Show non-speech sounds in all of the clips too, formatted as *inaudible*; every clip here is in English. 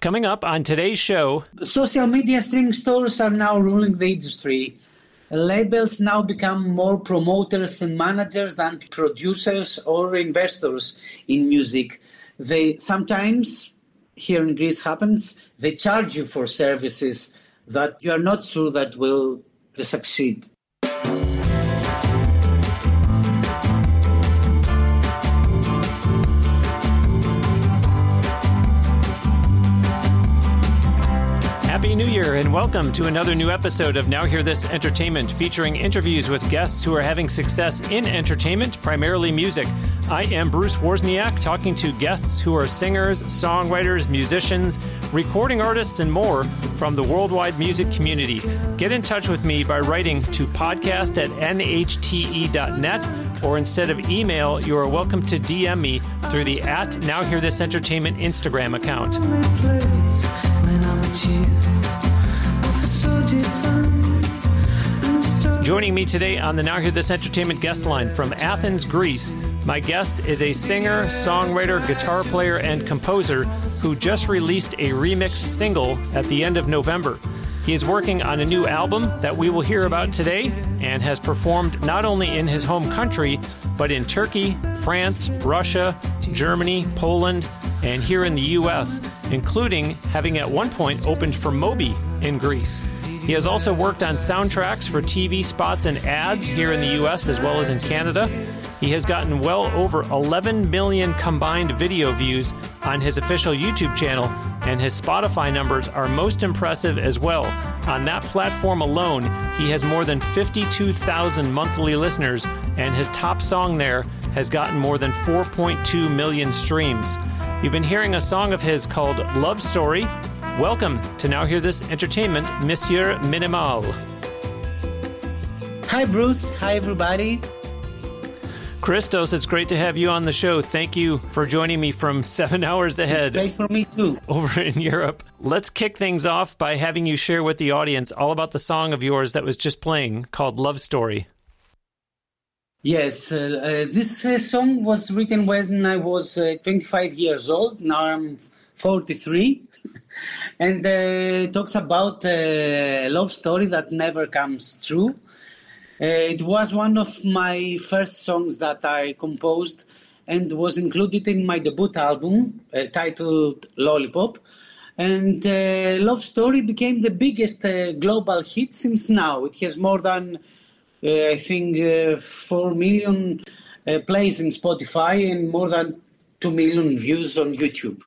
Coming up on today's show, social media streaming stores are now ruling the industry. Labels now become more promoters and managers than producers or investors in music. They sometimes, here in Greece happens, they charge you for services that you are not sure that will succeed. Year and welcome to another new episode of Now Hear This Entertainment, featuring interviews with guests who are having success in entertainment, primarily music. I am Bruce Wozniak, talking to guests who are singers, songwriters, musicians, recording artists, and more from the worldwide music community. Get in touch with me by writing to podcast at nhte.net, or instead of email, you are welcome to DM me through the at Now Hear This Entertainment Instagram account. Joining me today on the Now Hear This Entertainment guest line from Athens, Greece, my guest is a singer, songwriter, guitar player, and composer who just released a remix single at the end of November. He is working on a new album that we will hear about today and has performed not only in his home country, but in Turkey, France, Russia, Germany, Poland, and here in the US, including having at one point opened for Moby in Greece. He has also worked on soundtracks for TV spots and ads here in the US as well as in Canada. He has gotten well over 11 million combined video views on his official YouTube channel, and his Spotify numbers are most impressive as well. On that platform alone, he has more than 52,000 monthly listeners, and his top song there has gotten more than 4.2 million streams. You've been hearing a song of his called Love Story. Welcome to Now Hear This Entertainment, Monsieur Minimal. Hi, Bruce. Hi, everybody. Christos, it's great to have you on the show. Thank you for joining me from *laughs* seven hours ahead. It's great for me too. Over in Europe. Let's kick things off by having you share with the audience all about the song of yours that was just playing called Love Story. Yes, uh, uh, this uh, song was written when I was uh, 25 years old. Now I'm 43. *laughs* and uh, talks about a love story that never comes true. Uh, it was one of my first songs that I composed and was included in my debut album uh, titled Lollipop. And uh, Love Story became the biggest uh, global hit since now. It has more than, uh, I think, 4 million plays in Spotify and more than 2 million views on YouTube.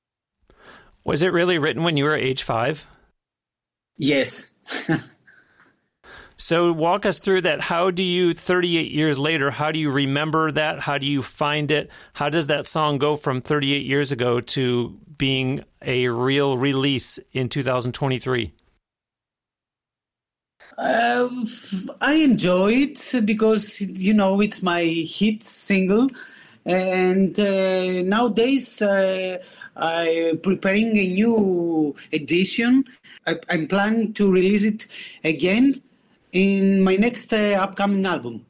Was it really written when you were age five? Yes. *laughs* so walk us through that. How do you, 38 years later, how do you remember that? How do you find it? How does that song go from 38 years ago to being a real release in 2023? Um, I enjoy it because you know it's my hit single, and uh, nowadays uh, I'm preparing a new edition. I, am planning to release it again in my next uh, upcoming album.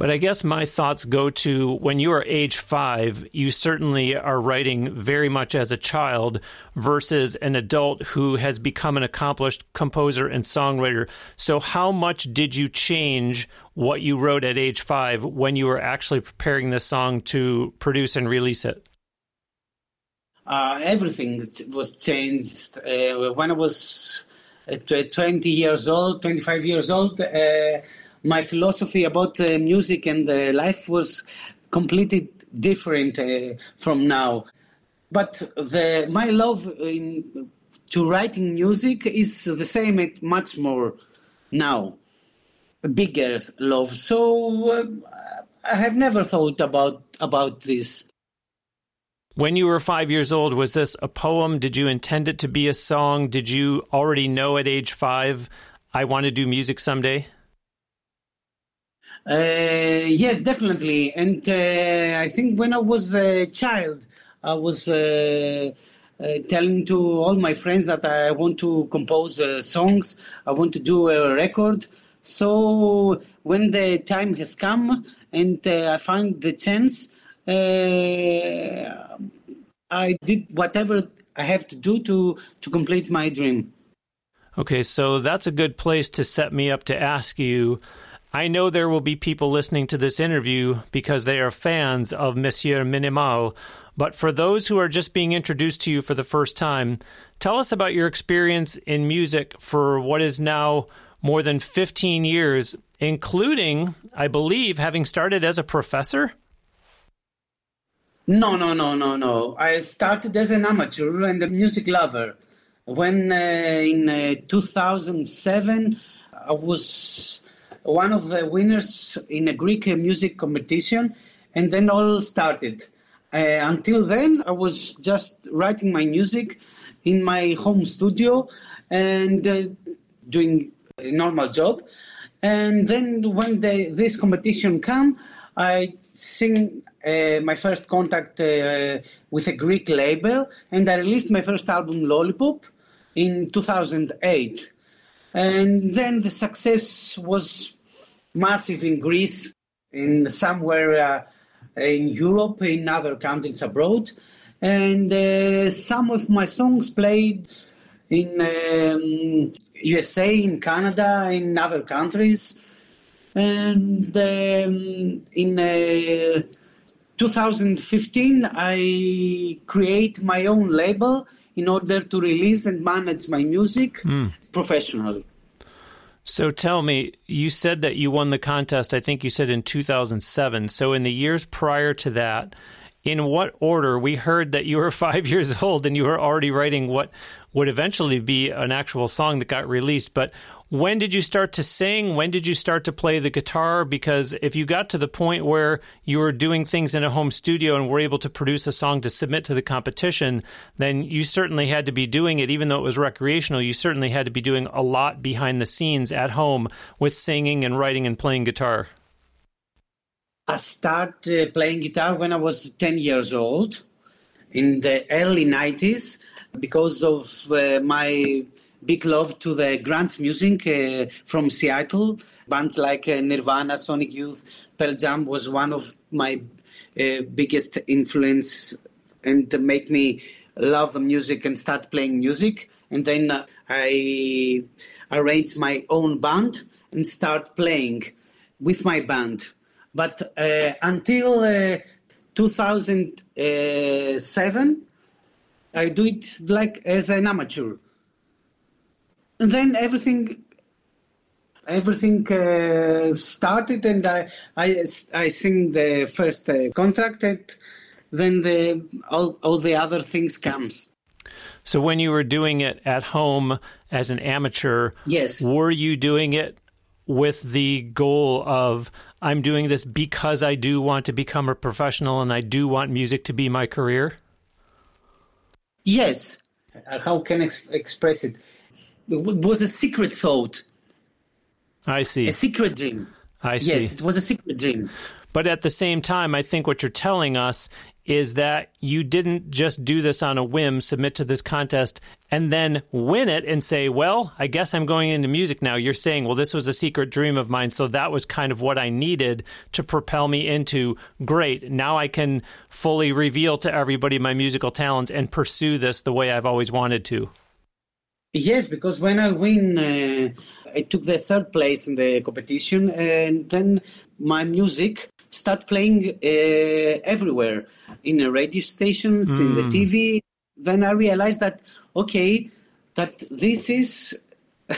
But I guess my thoughts go to when you are age five, you certainly are writing very much as a child versus an adult who has become an accomplished composer and songwriter. So, how much did you change what you wrote at age five when you were actually preparing this song to produce and release it? Uh, everything was changed. Uh, when I was uh, 20 years old, 25 years old, my philosophy about music and life was completely different from now. But the, my love in, to writing music is the same, much more now, bigger love. So uh, I have never thought about about this. When you were five years old, was this a poem? Did you intend it to be a song? Did you already know at age five, I want to do music someday? Uh, yes, definitely. And uh, I think when I was a child, I was uh, uh telling to all my friends that I want to compose uh, songs, I want to do a record. So when the time has come and uh, I find the chance, I did whatever I have to do to to complete my dream. Okay, so that's a good place to set me up to ask you. I know there will be people listening to this interview because they are fans of Monsieur Minimal, but for those who are just being introduced to you for the first time, tell us about your experience in music for what is now more than 15 years, including, I believe, having started as a professor? No, no, no, no, no. I started as an amateur and a music lover. When uh, in uh, 2007, I was one of the winners in a Greek music competition, and then all started. Uh, until then, I was just writing my music in my home studio and uh, doing a normal job. And then when the, this competition came, I sing uh, my first contact uh, with a Greek label, and I released my first album, Lollipop, in 2008. And then the success was massive in Greece, in somewhere uh, in Europe, in other countries abroad. And uh, some of my songs played in um, USA, in Canada, in other countries. And um, in uh, 2015, I create my own label in order to release and manage my music mm. professionally. So tell me, you said that you won the contest, I think you said in 2007. So in the years prior to that, in what order? We heard that you were *laughs* five years old and you were already writing what would eventually be an actual song that got released. But when did you start to sing? When did you start to play the guitar? Because if you got to the point where you were doing things in a home studio and were able to produce a song to submit to the competition, then you certainly had to be doing it, even though it was recreational, you certainly had to be doing a lot behind the scenes at home with singing and writing and playing guitar. I started playing guitar when I was 10 years old in the early 90s because of uh, my big love to the grunge music uh, from Seattle. Bands like uh, Nirvana, Sonic Youth, Pearl Jam was one of my uh, biggest influence and make me love the music and start playing music. And then uh, I arranged my own band and start playing with my band. But uh, until uh, 2007, I do it like as an amateur and then everything everything uh, started and I, I, I sing the first uh, contract and then the all, all the other things comes. So when you were doing it at home as an amateur yes. were you doing it with the goal of i'm doing this because i do want to become a professional and i do want music to be my career yes. How can I ex- express it it was a secret thought. I see. A secret dream. I see. Yes, it was a secret dream. But at the same time, I think what you're telling us is that you didn't just do this on a whim, submit to this contest, and then win it and say, well, I guess I'm going into music now. You're saying, well, this was a secret dream of mine. So that was kind of what I needed to propel me into great. Now I can fully reveal to everybody my musical talents and pursue this the way I've always wanted to. Yes, because when I win, uh, I took the third place in the competition, and then my music start playing uh, everywhere in the radio stations, mm. in the hmm. TV. Then I realized that okay, that this is *laughs*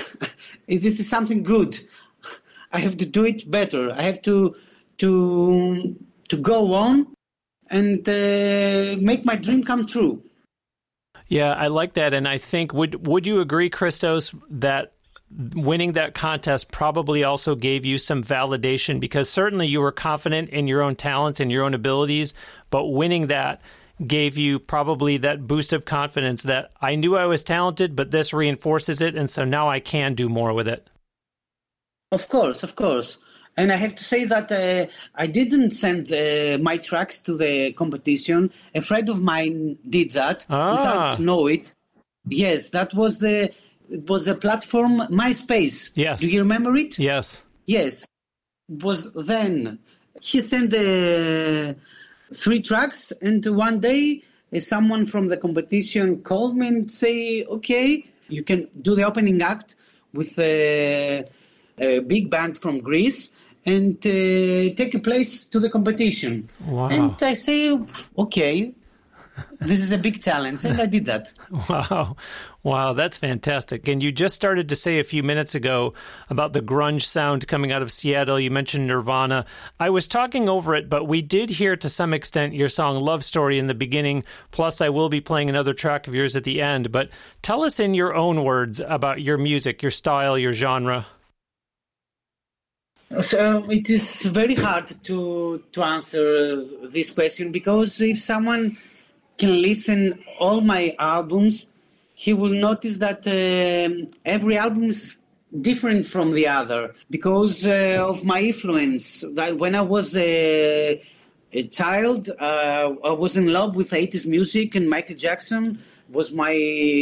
this is something good. *laughs* I have to do it better. I have to to to go on and uh, make my dream come true. Yeah, I like that, and I think would would you agree, Christos, that winning that contest probably also gave you some validation because certainly you were confident in your own talents and your own abilities, but winning that gave you probably that boost of confidence that I knew I was talented, but this reinforces it, and so now I can do more with it. Of course, of course. And I have to say that uh, I didn't send uh, my tracks to the competition. A friend of mine did that ah. without know it. Yes, that was the it was a platform MySpace. Yes. Do you remember it? Yes. Yes. It was then he sent uh, three tracks, and one day if someone from the competition called me and say, okay, you can do the opening act with a, a big band from Greece and uh, take a place to the competition. Wow. And I say, okay, this is a big challenge, and I did that. *laughs* Wow. Wow, that's fantastic. And you just started to say a few minutes ago about the grunge sound coming out of Seattle. You mentioned Nirvana. I was talking over it, but we did hear to some extent your song Love Story in the beginning. Plus, I will be playing another track of yours at the end. But tell us in your own words about your music, your style, your genre. So it is very hard to to answer this question because if someone can listen all my albums, he will notice that uh, every album is different from the other because uh, of my influence. That when I was a, a child, uh, I was in love with 80s music, and Michael Jackson was my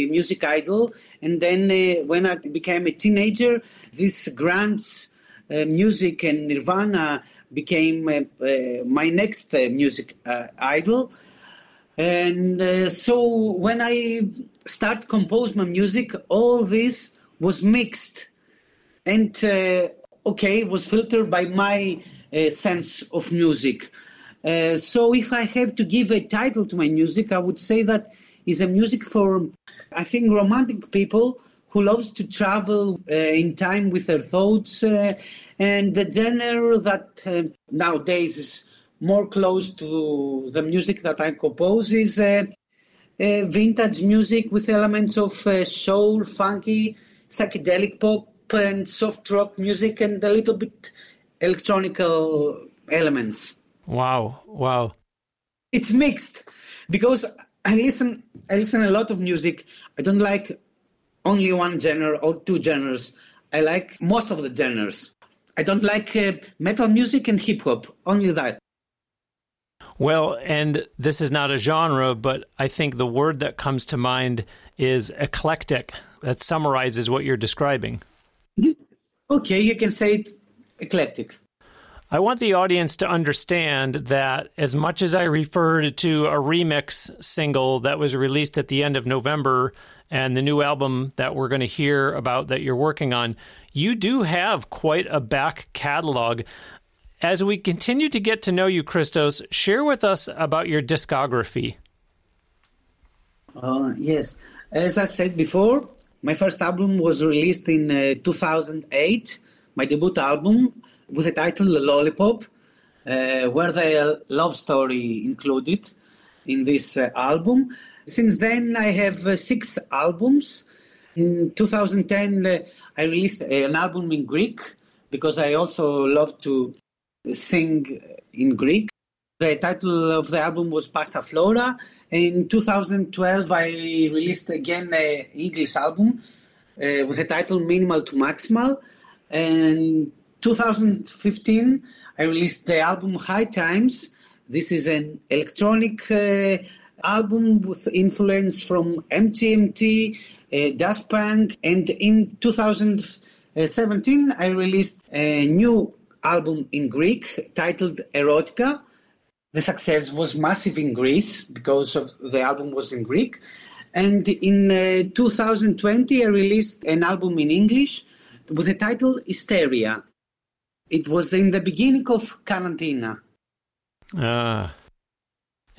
music idol. And then uh, when I became a teenager, this grunge uh, music and Nirvana became uh, uh, my next music idol. And so when I start compose my music, all this was mixed and okay was filtered by my sense of music. Uh, so if I have to give a title to my music, I would say that is a music for, I think, romantic people who loves to travel uh, in time with their thoughts. Uh, and the genre that uh, nowadays is more close to the music that I compose is uh, uh, vintage music with elements of uh, soul, funky, psychedelic pop, and soft rock music, and a little bit electronical elements. Wow! Wow! It's mixed because I listen. I listen a lot of music. I don't like only one genre or two genres. I like most of the genres. I don't like uh, metal music and hip hop, only that. Well, and this is not a genre, but I think the word that comes to mind is eclectic. That summarizes what you're describing. Okay, you can say it eclectic. I want the audience to understand that as much as I referred to a remix single that was released at the end of November and the new album that we're going to hear about that you're working on, you do have quite a back catalog. As we continue to get to know you, Christos, share with us about your discography. Uh, yes. As I said before, my first album was released in uh, 2008, my debut album with the title Lollipop, uh, where the love story included in this uh, album. Since then, I have uh, six albums. In 2010, uh, I released an album in Greek because I also love to sing in Greek. The title of the album was Pasta Flora. In 2012, I released again an English album uh, with the title Minimal to Maximal. And 2015, I released the album High Times. This is an electronic uh, album with influence from MGMT, uh, Daft Punk, and in 2017, I released a new album in Greek titled Erotica. The success was massive in Greece because of the album was in Greek. And in uh, 2020, I released an album in English with the title Hysteria. It was in the beginning of Karantina. Ah.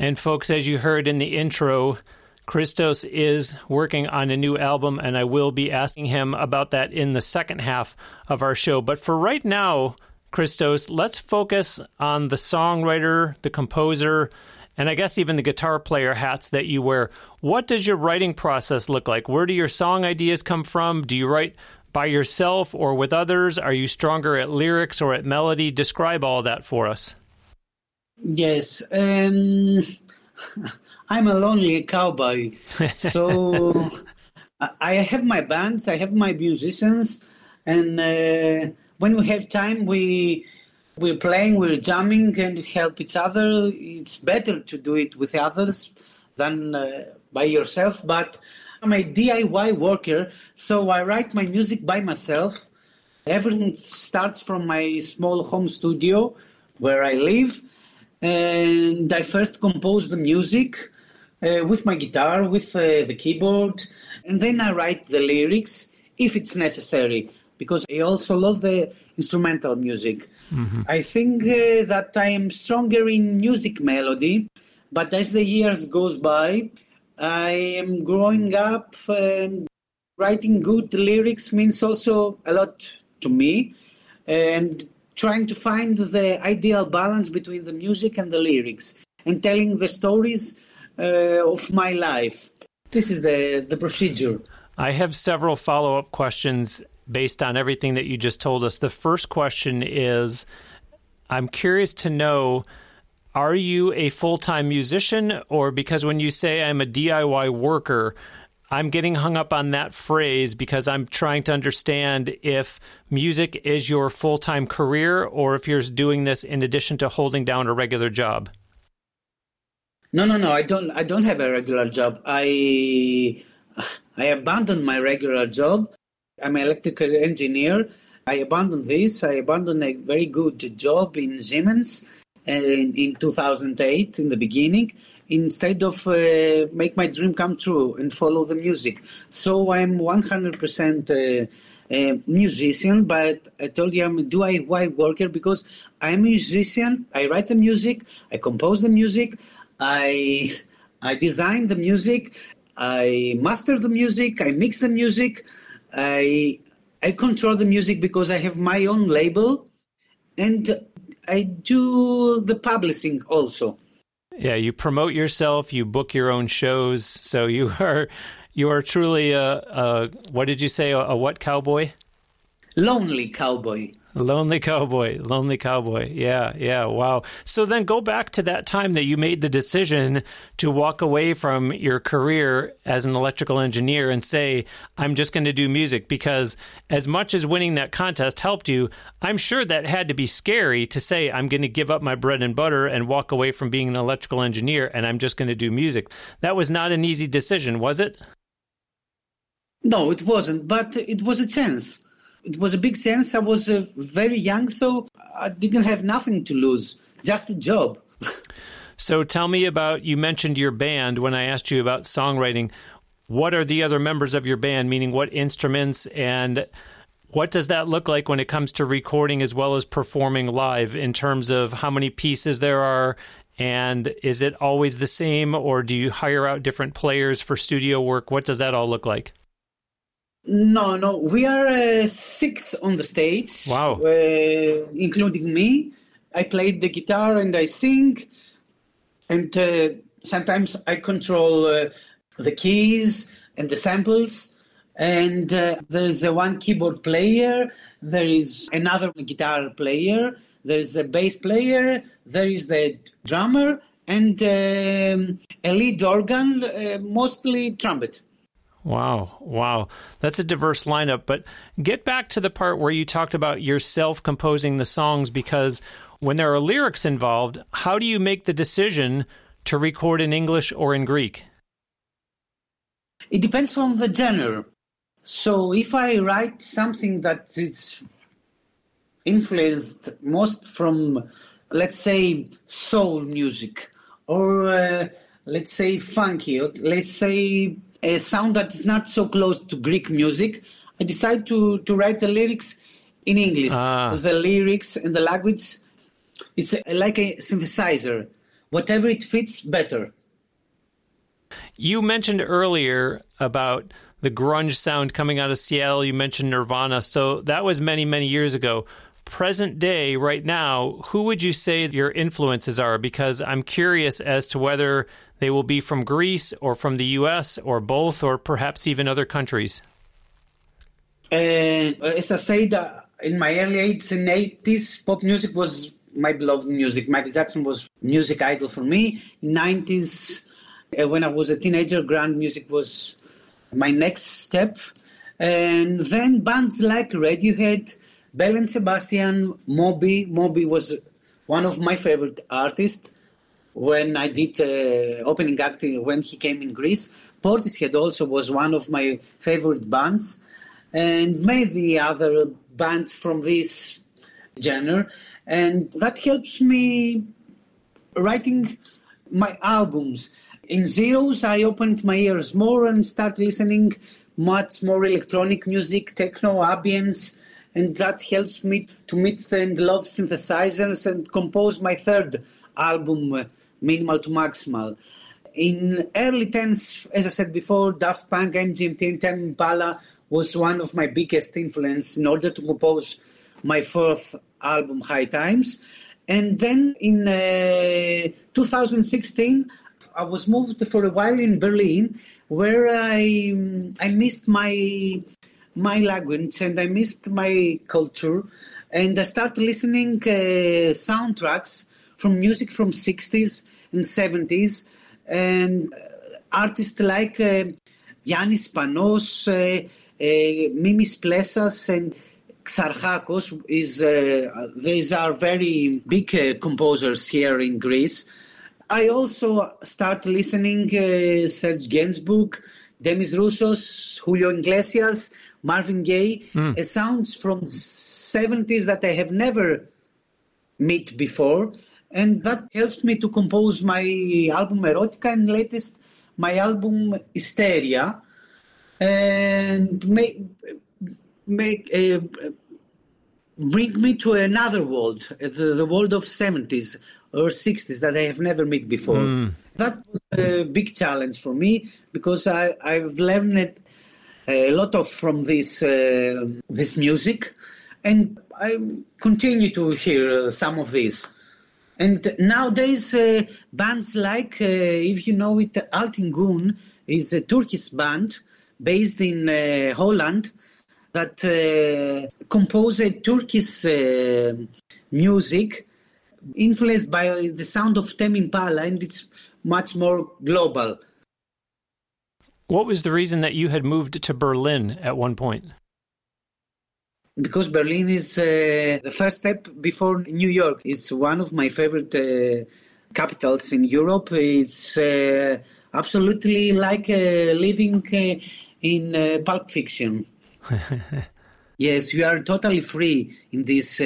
And folks, as you heard in the intro, Christos is working on a new album, and I will be asking him about that in the second half of our show. But for right now, Christos, let's focus on the songwriter, the composer, and I guess even the guitar player hats that you wear. What does your writing process look like? Where do your song ideas come from? Do you write by yourself or with others? Are you stronger at lyrics or at melody? Describe all that for us. Yes. Um, *laughs* I'm a lonely cowboy. so *laughs* I have my bands, I have my musicians, and uh, when we have time, we we're playing, we're jamming, and we help each other. It's better to do it with others than uh, by yourself, but I'm a DIY worker, so I write my music by myself. Everything starts from my small home studio where I live, and I first compose the music. uh, with my guitar, with uh, the keyboard, and then I write the lyrics if it's necessary because I also love the instrumental music. Mm-hmm. I think uh, that I am stronger in music melody, but as the years goes by, I am growing up and writing good lyrics means also a lot to me and trying to find the ideal balance between the music and the lyrics and telling the stories uh, of my life. This is the, the procedure. I have several follow up questions based on everything that you just told us. The first question is I'm curious to know are you a full time musician, or because when you say I'm a DIY worker, I'm getting hung up on that phrase because I'm trying to understand if music is your full time career or if you're doing this in addition to holding down a regular job. No, no, no. I don't. I don't have a regular job. I I abandoned my regular job. I'm an electrical engineer. I abandoned this. I abandoned a very good job in Siemens uh, in, in 2008 in the beginning instead of uh, make my dream come true and follow the music. So I'm 100% uh, a musician, but I told you I'm a DIY worker because I'm a musician. I write the music, I compose the music, I *laughs* I design the music, I master the music, I mix the music, I I control the music because I have my own label, and I do the publishing also. Yeah, you promote yourself, you book your own shows, so you *laughs* are you are truly a, a what did you say a, a what cowboy? Lonely cowboy. Lonely Cowboy, Lonely Cowboy. Yeah, yeah, wow. So then go back to that time that you made the decision to walk away from your career as an electrical engineer and say, I'm just going to do music because as much as winning that contest helped you, I'm sure that had to be scary to say, I'm going to give up my bread and butter and walk away from being an electrical engineer and I'm just going to do music. That was not an easy decision, was it? No, it wasn't, but it was a chance it was a big sense. I was uh, very young, so I didn't have nothing to lose, just a job. *laughs* so tell me about you mentioned your band when I asked you about songwriting. What are the other members of your band, meaning what instruments and what does that look like when it comes to recording as well as performing live in terms of how many pieces there are and is it always the same or do you hire out different players for studio work what does that all look like no, no, we are uh, six on the stage. Wow, uh, including me. I played the guitar and I sing, and uh, sometimes I control uh, the keys and the samples. And uh, there is one keyboard player. There is another guitar player. There is a bass player. There is the drummer and um, a lead organ, uh, mostly trumpet. Wow, wow. That's a diverse lineup. But get back to the part where you talked about yourself composing the songs because when there are lyrics involved, how do you make the decision to record in English or in Greek? It depends on the genre. So if I write something that is influenced most from, let's say, soul music, or uh, let's say funky, or let's say a sound that is not so close to Greek music, I decided to, to write the lyrics in English. Ah. The lyrics and the language, it's a, like a synthesizer. Whatever it fits, better. You mentioned earlier about the grunge sound coming out of Seattle. You mentioned Nirvana. So that was many, many years ago. Present day, right now, who would you say your influences are? Because I'm curious as to whether they will be from Greece or from the US or both, or perhaps even other countries. Uh, as I said, uh, in my early 80s and 80s, pop music was my beloved music. Michael Jackson was music idol for me. 90s, uh, when I was a teenager, grunge music was my next step. And then bands like Radiohead, Belle and Sebastian, Moby. Moby was one of my favorite artists when I did uh, opening act when he came in Greece. Portishead also was one of my favorite bands, and many other bands from this genre, and that helps me writing my albums. in zeros, I opened my ears more and started listening much more electronic music, techno, ambience, and that helps me to mix and love synthesizers and compose my third album, uh, Minimal to Maximal. In early tens, as I said before, Daft Punk, MGMT, and Tame Impala was one of my biggest influence in order to compose my fourth album, High Times. And then in uh, 2016, I was moved for a while in Berlin, where I I missed my my language and I missed my culture, and I started listening uh, soundtracks from music from 60s and 70s, and artists like uh, Yannis Spanos, uh, uh, Mimis Plessas, and Xarchakos is uh, these are very big uh, composers here in Greece. I also start listening uh, Serge Gainsbourg, Demis Roussos, Julio Iglesias, Marvin Gaye, mm. uh, sounds from 70s that I have never met before. And that helps me to compose my album Erotica and latest my album Hysteria and make, make uh, bring me to another world, the, the world of 70s or 60s that I have never met before. Mm. That was a big challenge for me because I, I've learned a lot of from this uh, this music, and I continue to hear uh, some of this. And nowadays, uh, bands like, uh, if you know it, Altin Gün is a Turkish band based in uh, Holland that uh, compose Turkish music influenced by the sound of Tame Impala, and it's much more global. What was the reason that you had moved to Berlin at one point? Because Berlin is uh, the first step before New York. It's one of my favorite uh, capitals in Europe. It's uh, absolutely like uh, living uh, in uh, Pulp Fiction. *laughs* yes, you are totally free in this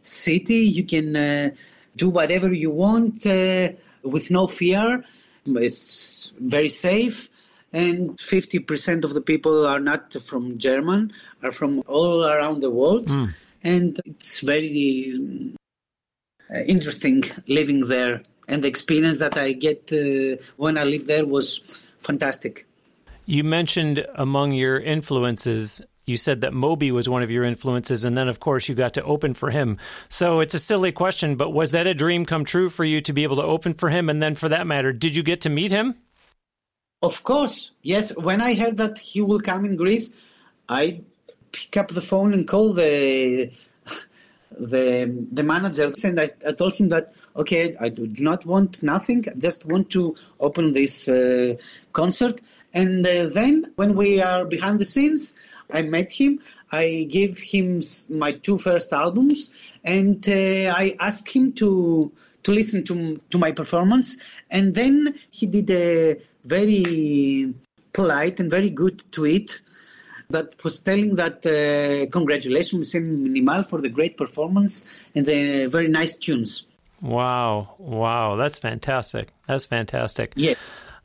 city. You can do whatever you want with no fear. It's very safe and 50% of the people are not from German, are from all around the world. Mm. And it's very uh, interesting living there. And the experience that I get uh, when I live there was fantastic. You mentioned among your influences you said that Moby was one of your influences, and then, of course, you got to open for him. So it's a silly question, but was that a dream come true for you to be able to open for him? And then, for that matter, did you get to meet him? Of course, yes. When I heard that he will come in Greece, I pick up the phone and call the the the manager, and I, I told him that okay, I do not want nothing, I just want to open this uh, concert. And uh, then, when we are behind the scenes, I met him. I gave him my two first albums, and uh, I asked him to to listen to to my performance. And then he did a very polite and very good tweet that was telling that uh, congratulations Minimal for the great performance and the very nice tunes. Wow, wow, that's fantastic. That's fantastic. Yeah.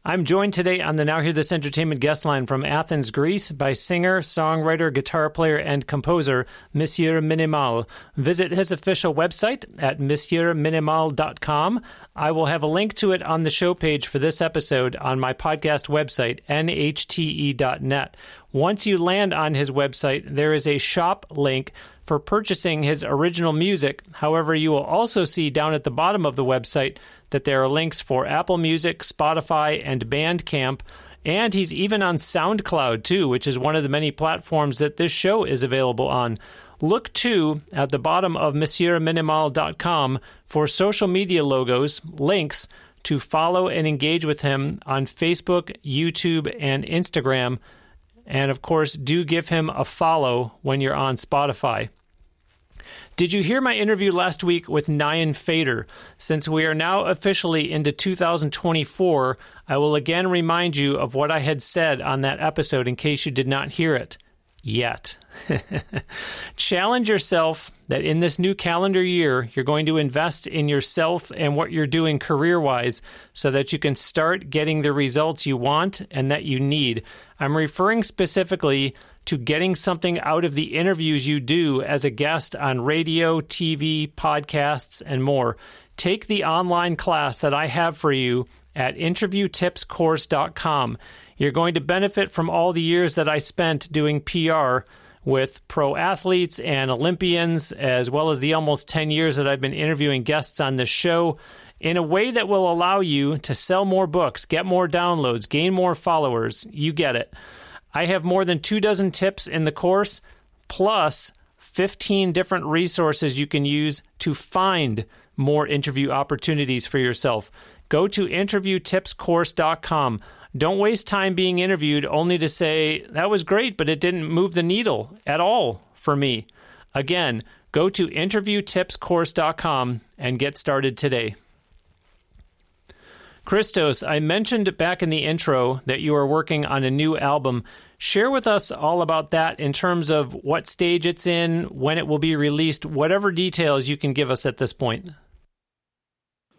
I'm joined today on the Now Hear This Entertainment guest line from Athens, Greece by singer, songwriter, guitar player, and composer Monsieur Minimal. Visit his official website at monsieurminimal.com. I will have a link to it on the show page for this episode on my podcast website, nhte.net. Once you land on his website, there is a shop link for purchasing his original music. However, you will also see down at the bottom of the website that there are links for Apple Music, Spotify, and Bandcamp. And he's even on SoundCloud too, which is one of the many platforms that this show is available on. Look too at the bottom of MonsieurMinimal.com for social media logos, links to follow and engage with him on Facebook, YouTube, and Instagram. And of course, do give him a follow when you're on Spotify. Did you hear my interview last week with Nyan Fader? Since we are now officially into 2024, I will again remind you of what I had said on that episode in case you did not hear it. yet. *laughs* Challenge yourself that in this new calendar year, you're going to invest in yourself and what you're doing career wise so that you can start getting the results you want and that you need. I'm referring specifically to getting something out of the interviews you do as a guest on radio, TV, podcasts, and more. Take the online class that I have for you at interviewtipscourse.com. You're going to benefit from all the years that I spent doing PR with pro athletes and Olympians, as well as the almost 10 years that I've been interviewing guests on this show, in a way that will allow you to sell more books, get more downloads, gain more followers. You get it. I have more than two dozen tips in the course, plus 15 different resources you can use to find more interview opportunities for yourself. Go to interviewtipscourse.com. Don't waste time being interviewed only to say, that was great, but it didn't move the needle at all for me. Again, go to interviewtipscourse.com and get started today. Christos, I mentioned back in the intro that you are working on a new album. Share with us all about that in terms of what stage it's in, when it will be released, whatever details you can give us at this point.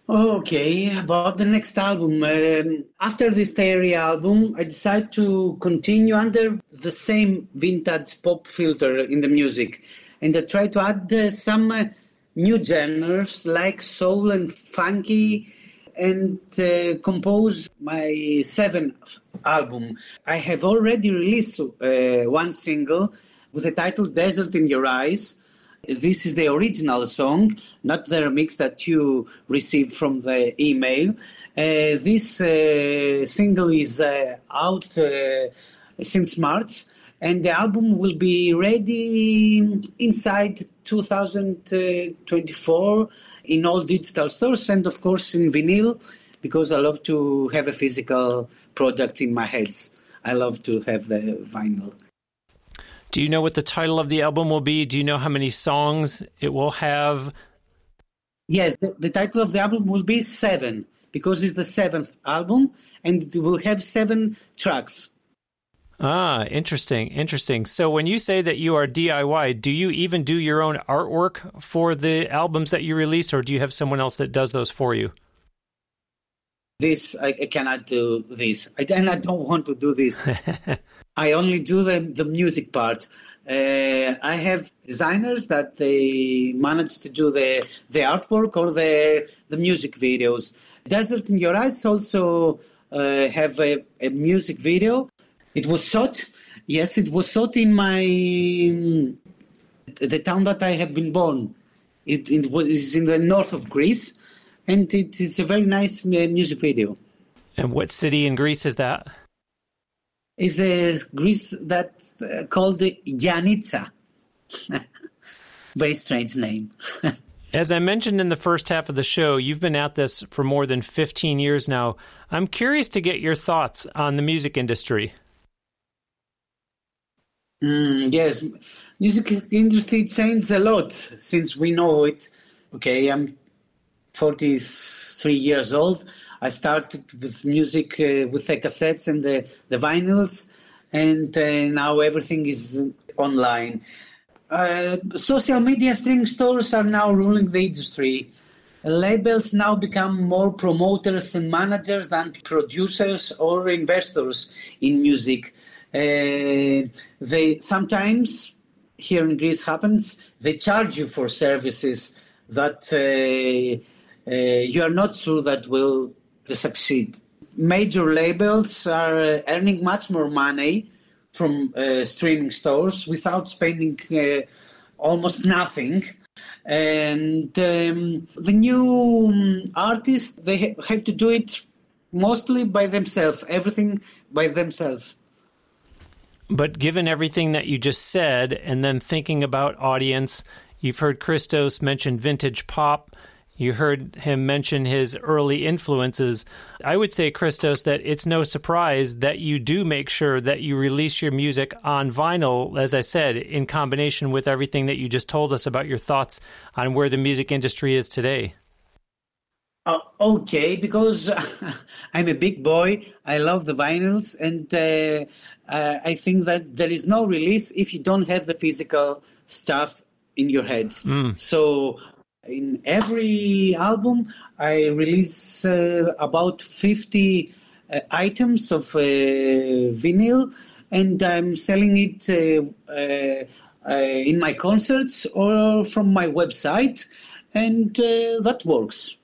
Okay, about the next album. Um, after this Hysteria album, I decided to continue under the same vintage pop filter in the music and I try to add uh, some uh, new genres like soul and funky and uh, compose my seventh album. I have already released uh, one single with the title Desert in Your Eyes. This is the original song, not the remix that you received from the email. Uh, this uh, single is uh, out uh, since March, and the album will be ready inside 2024 in all digital stores and of course in vinyl because I love to have a physical product in my heads. I love to have the vinyl. Do you know what the title of the album will be? Do you know how many songs it will have? Yes, the, the title of the album will be Seven because it's the seventh album and it will have seven tracks. Ah, interesting, interesting. So when you say that you are DIY, do you even do your own artwork for the albums that you release, or do you have someone else that does those for you? This I, I cannot do this. I, and I don't want to do this. *laughs* I only do the the music part. Uh, I have designers that they manage to do the the artwork or the the music videos. Desert in Your Eyes also uh, have a, a music video it was shot. Yes, it was shot in my the town that I have been born. It, it was in the north of Greece, and it is a very nice music video. And what city in Greece is that? It's a Greece that's uh, called Yanitsa. *laughs* very strange name. *laughs* As I mentioned in the first half of the show, you've been at this for more than 15 years now. I'm curious to get your thoughts on the music industry. Mm, yes, music industry changed a lot since we know it. Okay, I'm 43 years old. I started with music uh, with the cassettes and the, the vinyls, and uh, now everything is online. Uh, social media streaming stores are now ruling the industry. Labels now become more promoters and managers than producers or investors in music. Uh, they sometimes here in Greece happens they charge you for services that uh, uh, you are not sure that will succeed. Major labels are uh, earning much more money from uh, streaming stores without spending uh, almost nothing. And um, the new um, artists they ha- have to do it mostly by themselves, everything by themselves. But given everything that you just said, and then thinking about audience, you've heard Christos mention vintage pop. You heard him mention his early influences. I would say, Christos, that it's no surprise that you do make sure that you release your music on vinyl, as I said, in combination with everything that you just told us about your thoughts on where the music industry is today. Uh, okay, because *laughs* I'm a big boy. I love the vinyls, and uh, uh, I think that there is no release if you don't have the physical stuff in your heads. Mm. So in every album, I release uh, about 50 uh, items of uh, vinyl, and I'm selling it uh, uh, uh, in my concerts or from my website, and that works.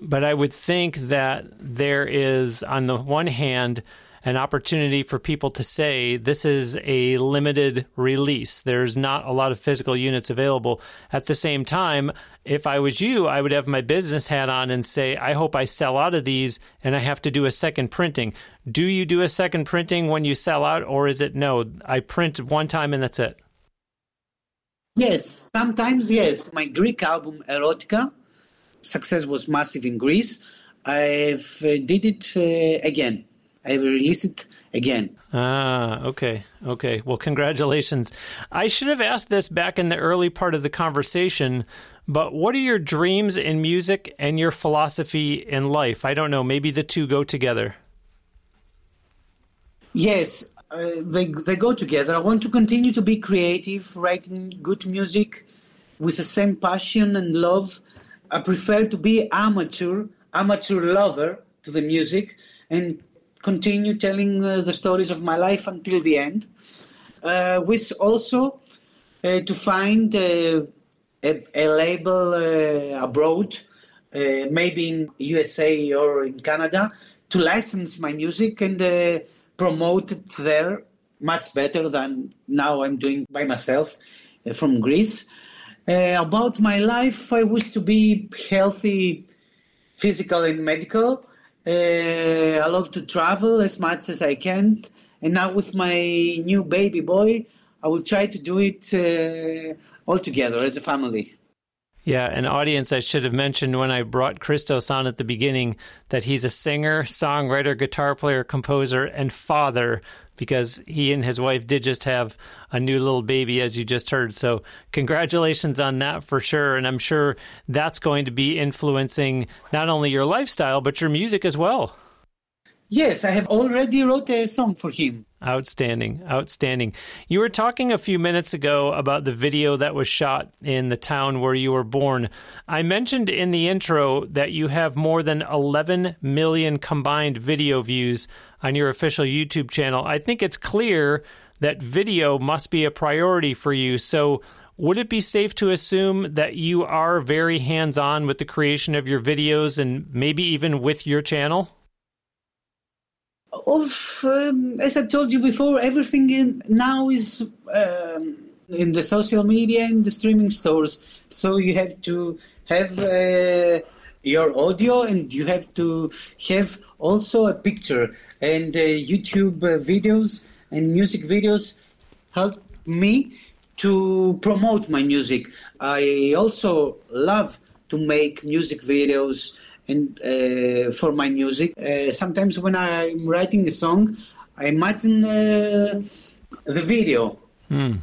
But I would think that there is, on the one hand, an opportunity for people to say this is a limited release. There's not a lot of physical units available. At the same time, if I was you, I would have my business hat on and say, I hope I sell out of these and I have to do a second printing. Do you do a second printing when you sell out, or is it no, I print one time and that's it? Yes, sometimes yes. My Greek album, Erotica, success was massive in Greece. I've uh, did it uh, again. I will release it again. Ah, okay, okay. Well, congratulations. I should have asked this back in the early part of the conversation, but what are your dreams in music and your philosophy in life? I don't know. Maybe the two go together. Yes, uh, they they go together. I want to continue to be creative, writing good music with the same passion and love. I prefer to be amateur, amateur lover to the music, and continue telling uh, the stories of my life until the end. Uh, with also uh, to find uh, a, a, label uh, abroad, maybe in USA or in Canada, to license my music and promote it there much better than now I'm doing by myself from Greece. about my life, I wish to be healthy, physical and medical. Uh, I love to travel as much as I can. And now with my new baby boy, I will try to do it uh, all together as a family. Yeah, an audience I should have mentioned when I brought Christos on at the beginning that he's a singer, songwriter, guitar player, composer, and father because he and his wife did just have a new little baby, as you just heard. So, congratulations on that for sure. And I'm sure that's going to be influencing not only your lifestyle, but your music as well. Yes, I have already wrote a song for him. Outstanding, outstanding. You were talking a few minutes ago about the video that was shot in the town where you were born. I mentioned in the intro that you have more than 11 million combined video views on your official YouTube channel. I think it's clear that video must be a priority for you. So, would it be safe to assume that you are very hands on with the creation of your videos and maybe even with your channel? Of, um, as I told you before, everything in, now is um, in the social media and the streaming stores. So you have to have uh, your audio and you have to have also a picture. And uh, YouTube uh, videos and music videos help me to promote my music. I also love to make music videos and uh, for my music. Uh, sometimes when I'm writing a song, I imagine uh, the video. Mm.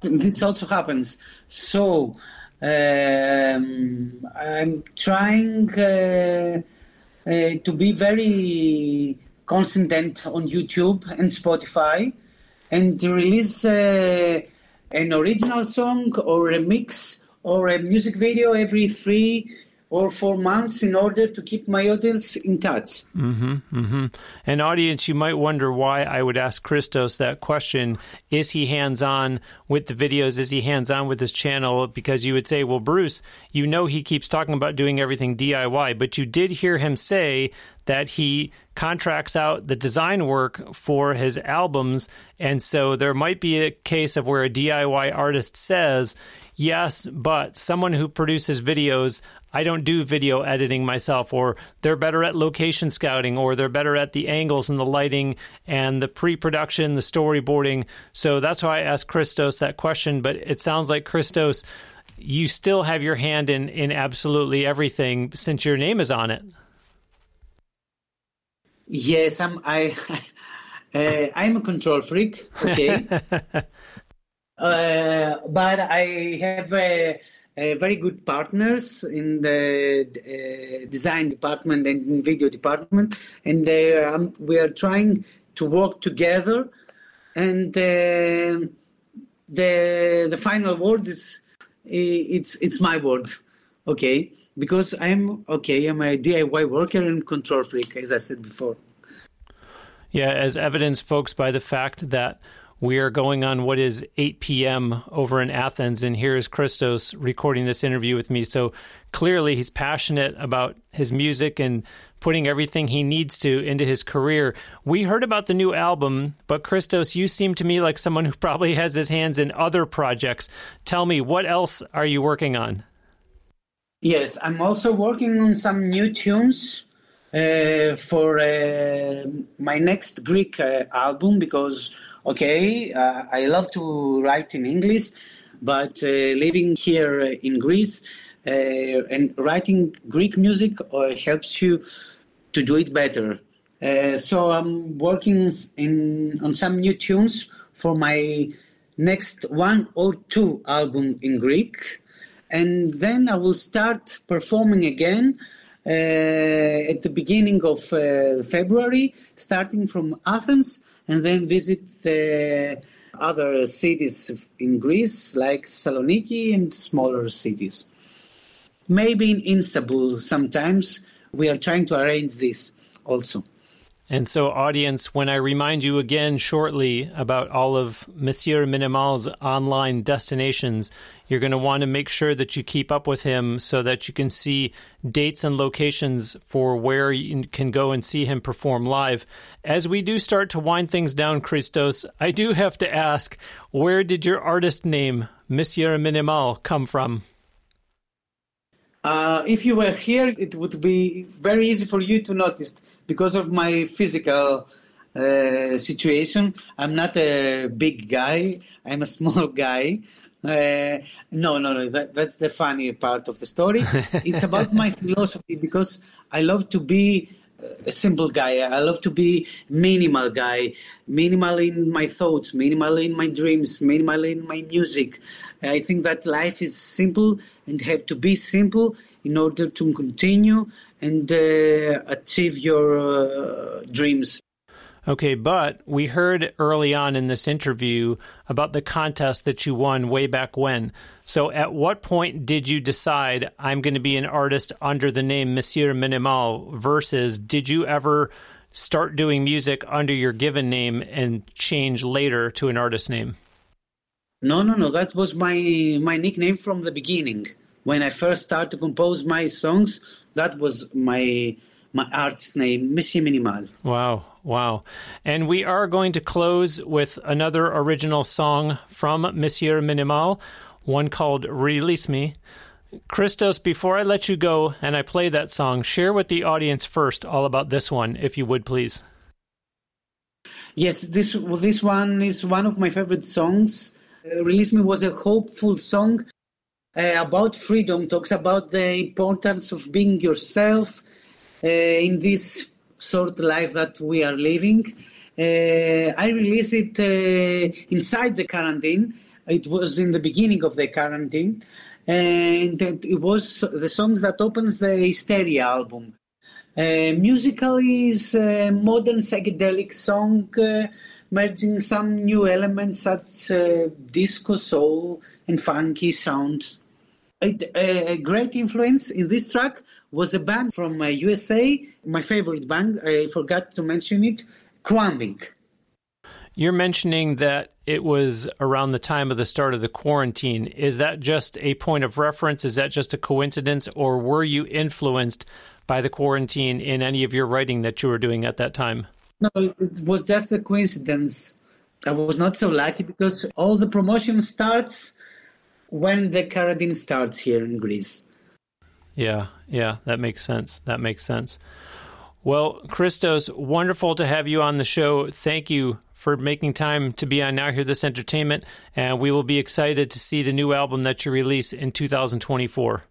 This also happens. So um, I'm trying uh, uh, to be very consistent on YouTube and Spotify and to release uh, an original song or a mix or a music video every three or four months in order to keep my audience in touch. Mm-hmm, mm-hmm. And audience, you might wonder why I would ask Christos that question. Is he hands on with the videos? Is he hands on with his channel? Because you would say, well, Bruce, you know he keeps talking about doing everything DIY, but you did hear him say that he contracts out the design work for his albums. And so there might be a case of where a DIY artist says, Yes, but someone who produces videos, I don't do video editing myself, or they're better at location scouting, or they're better at the angles and the lighting and the pre production, the storyboarding. So that's why I asked Christos that question. But it sounds like Christos, you still have your hand in, in absolutely everything since your name is on it. Yes, I'm. I, *laughs* uh, I'm a control freak. Okay, *laughs* uh, but I have a uh, very good partners in the uh, design department and video department, and uh, um, we are trying to work together and uh, the the final word is it's it's my word, okay? Because I'm okay. I'm a DIY worker and control freak, as I said before. Yeah, as evidenced, folks, by the fact that we are going on what is 8 p.m. over in Athens, and here is Christos recording this interview with me. So clearly, he's passionate about his music and putting everything he needs to into his career. We heard about the new album, but Christos, you seem to me like someone who *laughs* probably has his hands in other projects. Tell me, what else are you working on? Yes, I'm also working on some new tunes uh, for uh, my next Greek uh, album because, okay, uh, I love to write in English, but uh, living here in Greece uh, and writing Greek music helps you to do it better. Uh, so I'm working in on some new tunes for my next one or two album in Greek, and then I will start performing again uh, at the beginning of uh, February, starting from Athens, and then visit the other cities in Greece like Saloniki and smaller cities. Maybe in Istanbul sometimes we are trying to arrange this also. And so, audience, when I remind you again shortly about all of Monsieur Minimal's online destinations, you're going to want to make sure that you keep up with him so that you can see dates and locations for where you can go and see him perform live. As we do start to wind things down, Christos, I do have to ask where did your artist name, Monsieur Minimal, come from? Uh, if you were here, it would be very easy for you to notice because of my physical uh, situation. I'm not a big guy. I'm a *laughs* small guy. Uh, no, no, no. That, that's the funny part of the story. *laughs* it's about my philosophy because I love to be a simple guy. I love to be minimal guy, minimal in my thoughts, minimal in my dreams, minimal in my music. I think that life is simple and have to be simple in order to continue and uh, achieve your uh, dreams. Okay, but we heard early on in this interview about the contest that you won way back when. So, at what point did you decide I'm going to be an artist under the name Monsieur Minimal versus did you ever start doing music under your given name and change later to an artist name? No, no, no. That was my my nickname from the beginning. When I first started to compose my songs, that was my my artist name, Monsieur Minimal. Wow, wow. And we are going to close with another original song from Monsieur Minimal, one called Release Me. Christos, before I let you go and I play that song, share with the audience first all about this one, if you would please. Yes, this this one is one of my favorite songs. Uh, Release Me was a hopeful song uh, about freedom, talks about the importance of being yourself uh, in this sort of life that we are living. Uh, I released it uh, inside the quarantine. It was in the beginning of the quarantine, and it was the songs that opens the Hysteria album. Uh, musically is a modern psychedelic song uh, merging some new elements such uh, disco, soul, and funky sounds. A, great influence in this track was a band from uh, USA, my favorite band, I forgot to mention it, Khruangbin. You're mentioning that it was around the time of the start of the quarantine. Is that just a point of reference? Is that just a coincidence? Or were you influenced by the quarantine in any of your writing that you were doing at that time? No, it was just a coincidence. I was not so lucky because all the promotion starts when the quarantine starts here in Greece. Yeah, yeah, that makes sense. That makes sense. Well, Christos, wonderful to have you on the show. Thank you for making time to be on Now Hear This Entertainment, and we will be excited to see the new album that you release in 2024.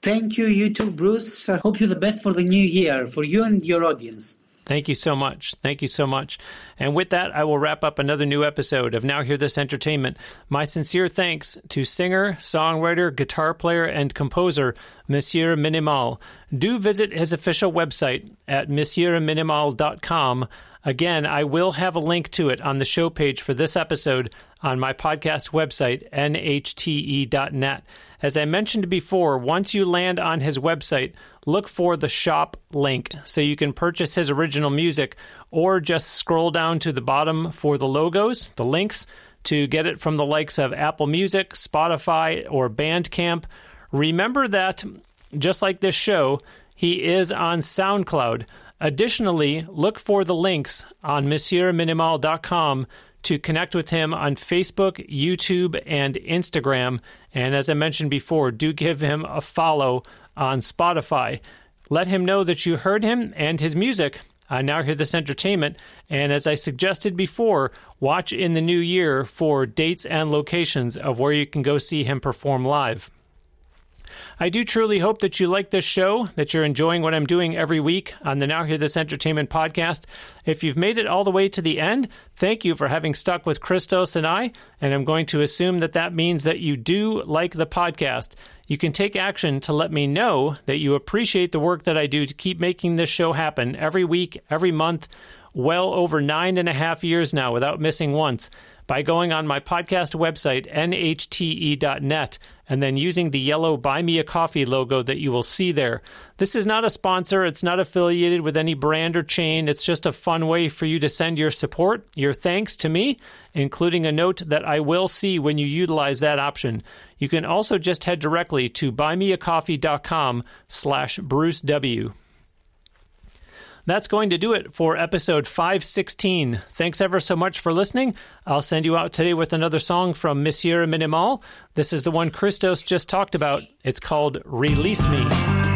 Thank you, you too, Bruce. I hope you the best for the new year, for you and your audience. Thank you so much. Thank you so much. And with that, I will wrap up another new episode of Now Hear This Entertainment. My sincere thanks to singer, songwriter, guitar player, and composer Monsieur Minimal. Do visit his official website at monsieurminimal.com Again, I will have a link to it on the show page for this episode on my podcast website, nhte.net. As I mentioned before, once you land on his website, look for the shop link so you can purchase his original music or just scroll down to the bottom for the logos, the links, to get it from the likes of Apple Music, Spotify, or Bandcamp. Remember that, just like this show, he is on SoundCloud. Additionally, look for the links on MonsieurMinimal.com to connect with him on Facebook, YouTube, and Instagram. And as I mentioned before, do give him a follow on Spotify. Let him know that you heard him and his music. I now hear this entertainment, and as I suggested before, watch in the new year for dates and locations of where you can go see him perform live. I do truly hope that you like this show, that you're enjoying what I'm doing every week on the Now Hear This Entertainment podcast. If you've made it all the way to the end, thank you for having stuck with Christos and I, and I'm going to assume that that means that you do like the podcast. You can take action to let me know that you appreciate the work that I do to keep making this show happen every week, every month, well over nine and a half years now without missing once by going on my podcast website, nhte.net, and then using the yellow Buy Me a Coffee logo that you will see there. This is not a sponsor, it's not affiliated with any brand or chain. It's just a fun way for you to send your support, your thanks to me, including a note that I will see when you utilize that option. You can also just head directly to buymeacoffee.com slash Bruce W. That's going to do it for episode 516. Thanks ever so much for listening. I'll send you out today with another song from Monsieur Minimal. This is the one Christos just talked about. It's called Release Me.